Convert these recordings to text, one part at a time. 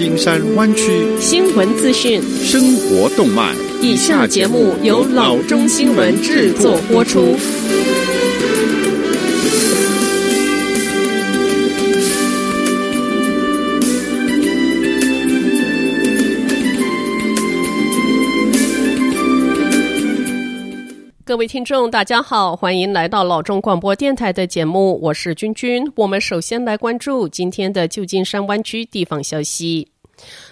金山湾区新闻资讯、生活动脉。以下节目由老中新闻制作播出。各位听众，大家好，欢迎来到老中广播电台的节目，我是君君。我们首先来关注今天的旧金山湾区地方消息。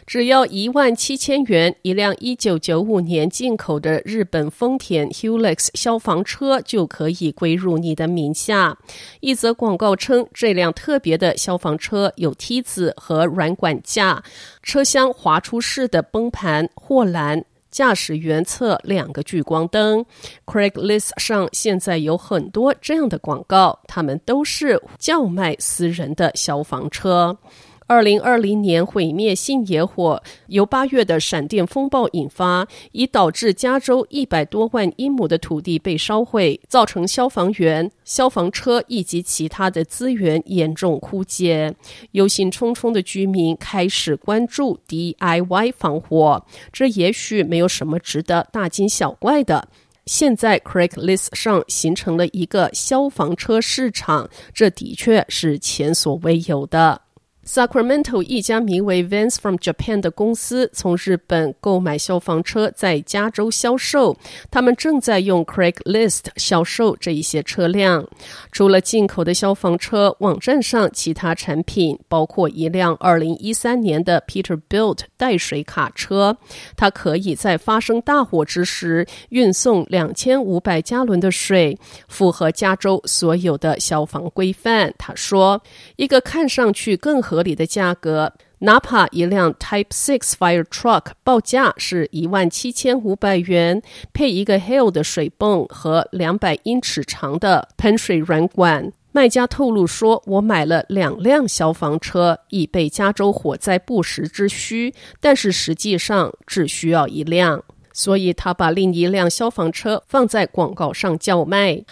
只要一万七千元，一辆一九九五年进口的日本丰田 Hilux 消防车就可以归入你的名下。一则广告称，这辆特别的消防车有梯子和软管架，车厢滑出式的崩盘货栏。驾驶员侧两个聚光灯，Craigslist 上现在有很多这样的广告，他们都是叫卖私人的消防车。二零二零年毁灭性野火由八月的闪电风暴引发，已导致加州一百多万英亩的土地被烧毁，造成消防员、消防车以及其他的资源严重枯竭。忧心忡忡的居民开始关注 DIY 防火，这也许没有什么值得大惊小怪的。现在 Craigslist 上形成了一个消防车市场，这的确是前所未有的。Sacramento 一家名为 Vans from Japan 的公司从日本购买消防车，在加州销售。他们正在用 Craigslist 销售这一些车辆。除了进口的消防车，网站上其他产品包括一辆2013年的 Peterbilt 带水卡车，它可以在发生大火之时运送2500加仑的水，符合加州所有的消防规范。他说，一个看上去更合。合理的价格，哪怕一辆 Type Six Fire Truck 报价是一万七千五百元，配一个 Hale 的水泵和两百英尺长的喷水软管。卖家透露说：“我买了两辆消防车，以备加州火灾不时之需，但是实际上只需要一辆，所以他把另一辆消防车放在广告上叫卖。”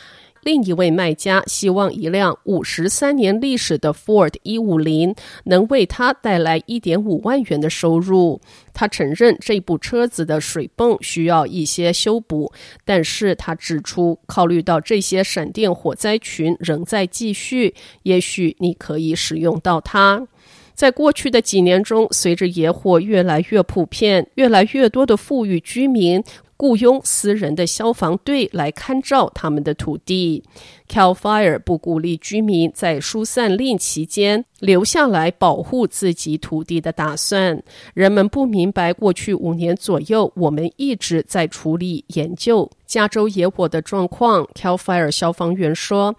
另一位卖家希望一辆五十三年历史的 Ford 一五零能为他带来一点五万元的收入。他承认这部车子的水泵需要一些修补，但是他指出，考虑到这些闪电火灾群仍在继续，也许你可以使用到它。在过去的几年中，随着野火越来越普遍，越来越多的富裕居民。雇佣私人的消防队来看照他们的土地。CAL FIRE 不鼓励居民在疏散令期间留下来保护自己土地的打算。人们不明白，过去五年左右，我们一直在处理研究加州野火的状况。CAL FIRE 消防员说：“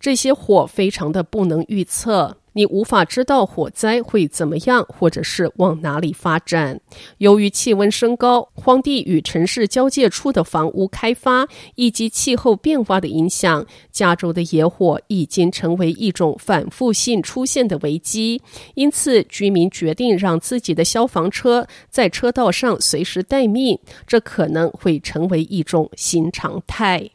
这些火非常的不能预测。”你无法知道火灾会怎么样，或者是往哪里发展。由于气温升高、荒地与城市交界处的房屋开发以及气候变化的影响，加州的野火已经成为一种反复性出现的危机。因此，居民决定让自己的消防车在车道上随时待命，这可能会成为一种新常态。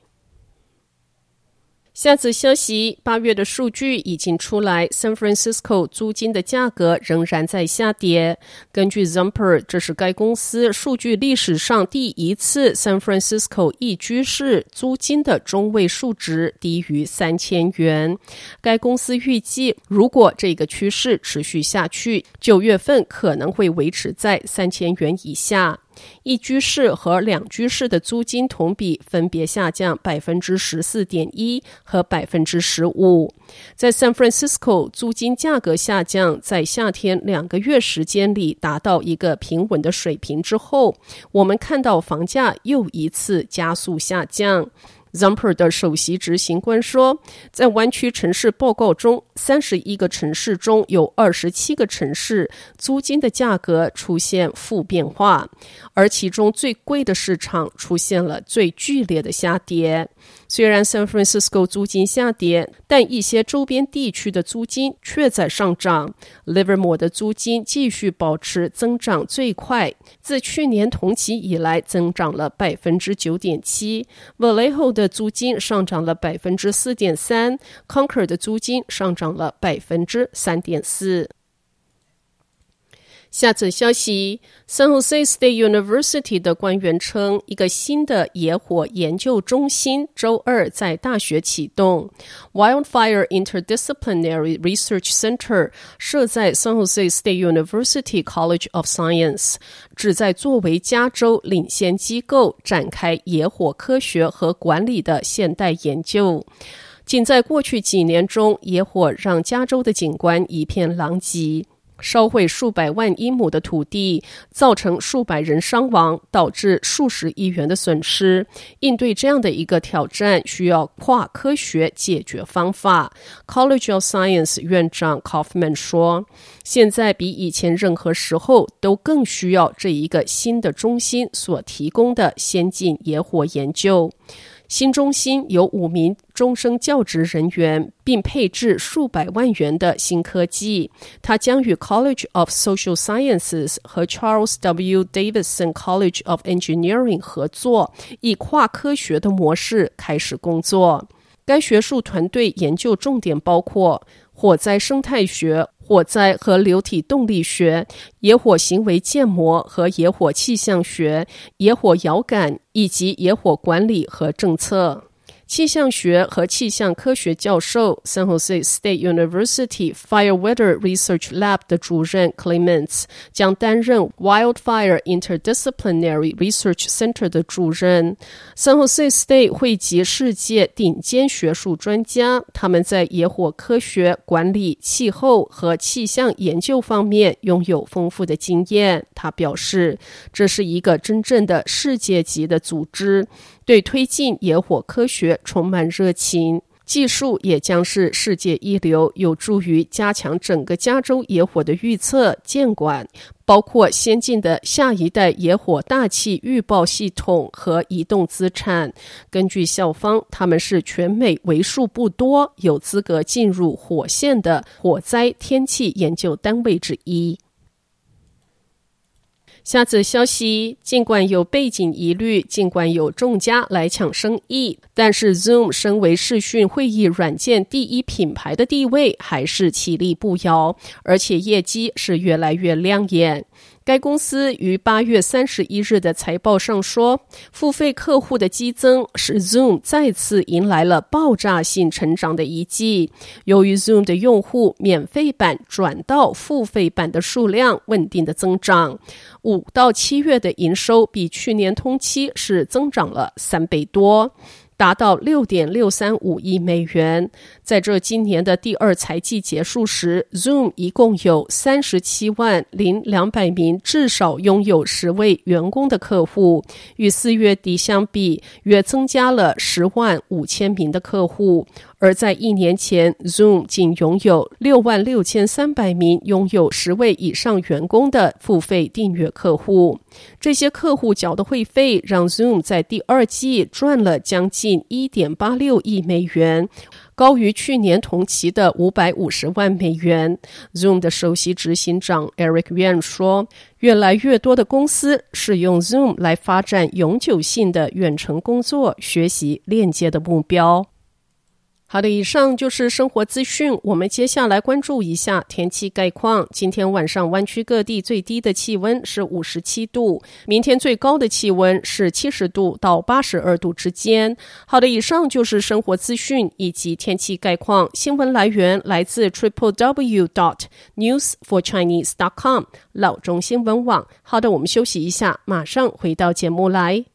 下次消息，八月的数据已经出来，San Francisco 租金的价格仍然在下跌。根据 Zumper，这是该公司数据历史上第一次，San Francisco 一居室租金的中位数值低于三千元。该公司预计，如果这个趋势持续下去，九月份可能会维持在三千元以下。一居室和两居室的租金同比分别下降百分之十四点一和百分之十五。在 San Francisco，租金价格下降，在夏天两个月时间里达到一个平稳的水平之后，我们看到房价又一次加速下降。Zumper 的首席执行官说，在湾区城市报告中，三十一个城市中有二十七个城市租金的价格出现负变化，而其中最贵的市场出现了最剧烈的下跌。虽然 San Francisco 租金下跌，但一些周边地区的租金却在上涨。Livermore 的租金继续保持增长最快，自去年同期以来增长了百分之九点七。Vallejo 的租金上涨了百分之四点三，Concord 的租金上涨了百分之三点四。下则消息，San Jose State University 的官员称，一个新的野火研究中心周二在大学启动。Wildfire Interdisciplinary Research Center 设在 San Jose State University College of Science，旨在作为加州领先机构展开野火科学和管理的现代研究。仅在过去几年中，野火让加州的景观一片狼藉。烧毁数百万英亩的土地，造成数百人伤亡，导致数十亿元的损失。应对这样的一个挑战，需要跨科学解决方法。College of Science 院长 Kaufman 说：“现在比以前任何时候都更需要这一个新的中心所提供的先进野火研究。”新中心有五名终生教职人员，并配置数百万元的新科技。它将与 College of Social Sciences 和 Charles W. Davidson College of Engineering 合作，以跨科学的模式开始工作。该学术团队研究重点包括火灾生态学。火灾和流体动力学、野火行为建模和野火气象学、野火遥感以及野火管理和政策。气象学和气象科学教授，San Jose State University Fire Weather Research Lab 的主任 Clements 将担任 Wildfire Interdisciplinary Research Center 的主任。San Jose State 汇集世界顶尖学术专家，他们在野火科学、管理、气候和气象研究方面拥有丰富的经验。他表示，这是一个真正的世界级的组织。对推进野火科学充满热情，技术也将是世界一流，有助于加强整个加州野火的预测监管，包括先进的下一代野火大气预报系统和移动资产。根据校方，他们是全美为数不多有资格进入火线的火灾天气研究单位之一。下则消息，尽管有背景疑虑，尽管有众家来抢生意，但是 Zoom 身为视讯会议软件第一品牌的地位还是起立不摇，而且业绩是越来越亮眼。该公司于八月三十一日的财报上说，付费客户的激增使 Zoom 再次迎来了爆炸性成长的一季。由于 Zoom 的用户免费版转到付费版的数量稳定的增长，五到七月的营收比去年同期是增长了三倍多。达到六点六三五亿美元。在这今年的第二财季结束时，Zoom 一共有三十七万零两百名至少拥有十位员工的客户，与四月底相比，约增加了十万五千名的客户。而在一年前，Zoom 仅拥有六万六千三百名拥有十位以上员工的付费订阅客户。这些客户缴的会费让 Zoom 在第二季赚了将近近一点八六亿美元，高于去年同期的五百五十万美元。Zoom 的首席执行长 Eric Yuan 说：“越来越多的公司使用 Zoom 来发展永久性的远程工作、学习链接的目标。”好的，以上就是生活资讯。我们接下来关注一下天气概况。今天晚上湾区各地最低的气温是五十七度，明天最高的气温是七十度到八十二度之间。好的，以上就是生活资讯以及天气概况。新闻来源来自 triple w dot news for chinese dot com 老中新闻网。好的，我们休息一下，马上回到节目来。